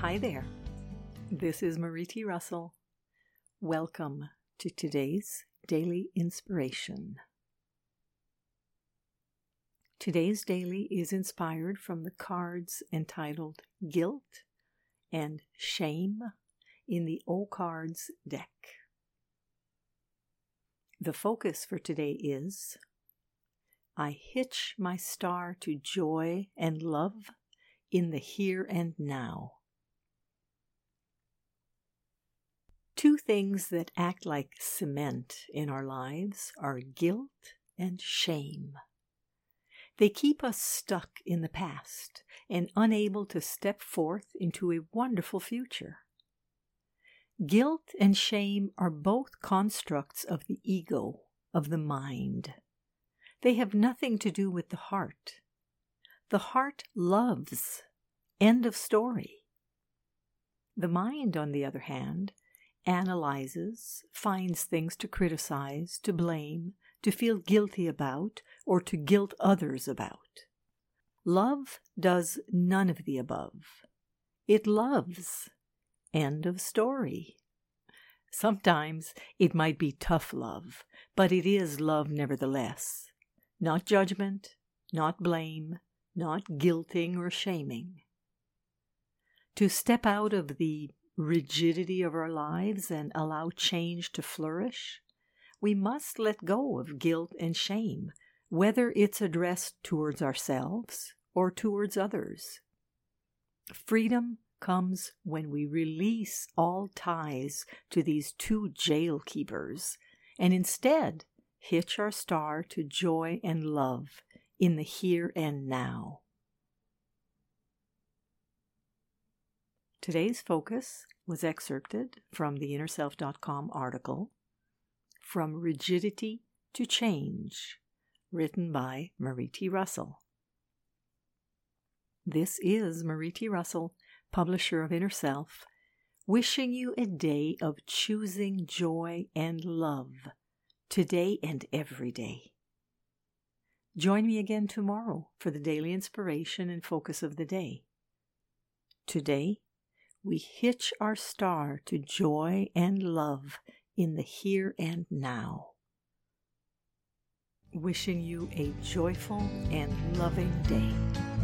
Hi there. This is Marie T. Russell. Welcome to today's daily inspiration. Today's daily is inspired from the cards entitled Guilt and Shame in the O Cards deck. The focus for today is I hitch my star to joy and love in the here and now. Two things that act like cement in our lives are guilt and shame. They keep us stuck in the past and unable to step forth into a wonderful future. Guilt and shame are both constructs of the ego, of the mind. They have nothing to do with the heart. The heart loves. End of story. The mind, on the other hand, analyzes, finds things to criticize, to blame, to feel guilty about, or to guilt others about. Love does none of the above. It loves. End of story. Sometimes it might be tough love, but it is love nevertheless. Not judgment, not blame, not guilting or shaming. To step out of the rigidity of our lives and allow change to flourish, we must let go of guilt and shame, whether it's addressed towards ourselves or towards others. Freedom comes when we release all ties to these two jail keepers and instead hitch our star to joy and love in the here and now. Today's focus was excerpted from the InnerSelf.com article From Rigidity to Change, written by Marie T. Russell. This is Marie T. Russell, publisher of Inner Self, wishing you a day of choosing joy and love today and every day. Join me again tomorrow for the daily inspiration and focus of the day. Today, we hitch our star to joy and love in the here and now. Wishing you a joyful and loving day.